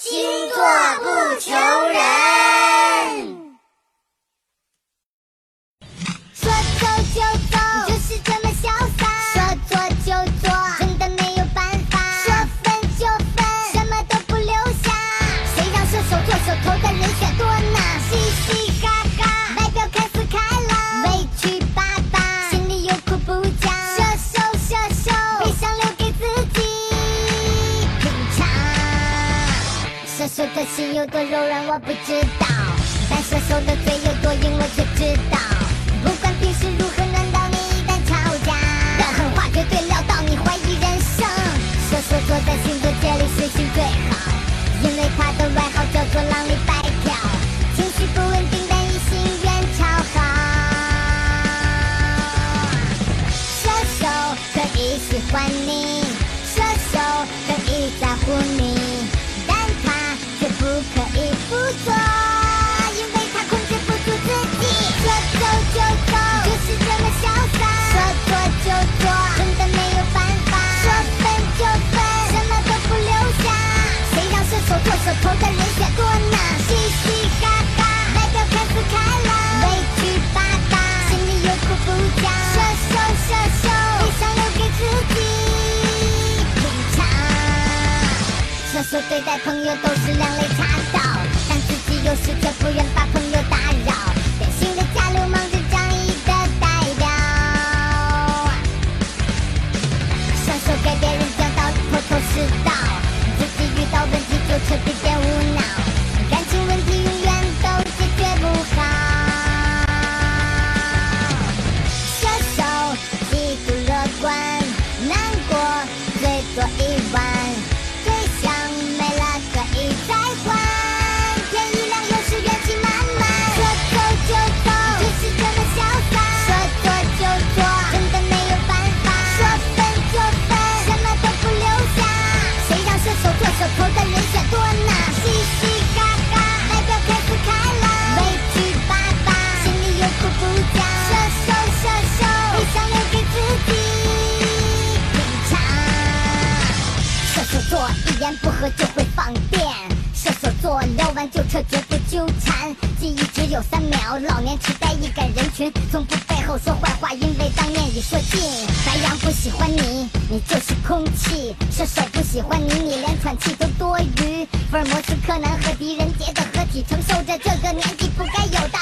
星座不求人。射手的心有多柔软，我不知道，但射手的嘴有多硬，我却知道。不管平时如何，难道你一旦吵架，的狠话绝对撂到你怀疑人生。射手座在星座界里水性最好，因为他的外号叫做浪里白条，情绪不稳定，但一心远超好。射手可以喜欢你，射手可以在乎你，射手对待朋友都是两肋插刀，但自己有时却不愿把朋友打扰，典型的假流氓是仗义的代表。享受给别人讲道理头头是道，自己遇到问题就彻底变无脑，感情问题永远都解决不好。射手极度乐观，难过最多一晚，一言不合就会放电，射手座聊完就撤，绝不纠缠。记忆只有三秒，老年痴呆易感人群，从不背后说坏话，因为当面已说尽。白羊不喜欢你，你就是空气；射手不喜欢你，你连喘气都多余。福尔摩斯、柯南和狄仁杰的合体，承受着这个年纪不该有的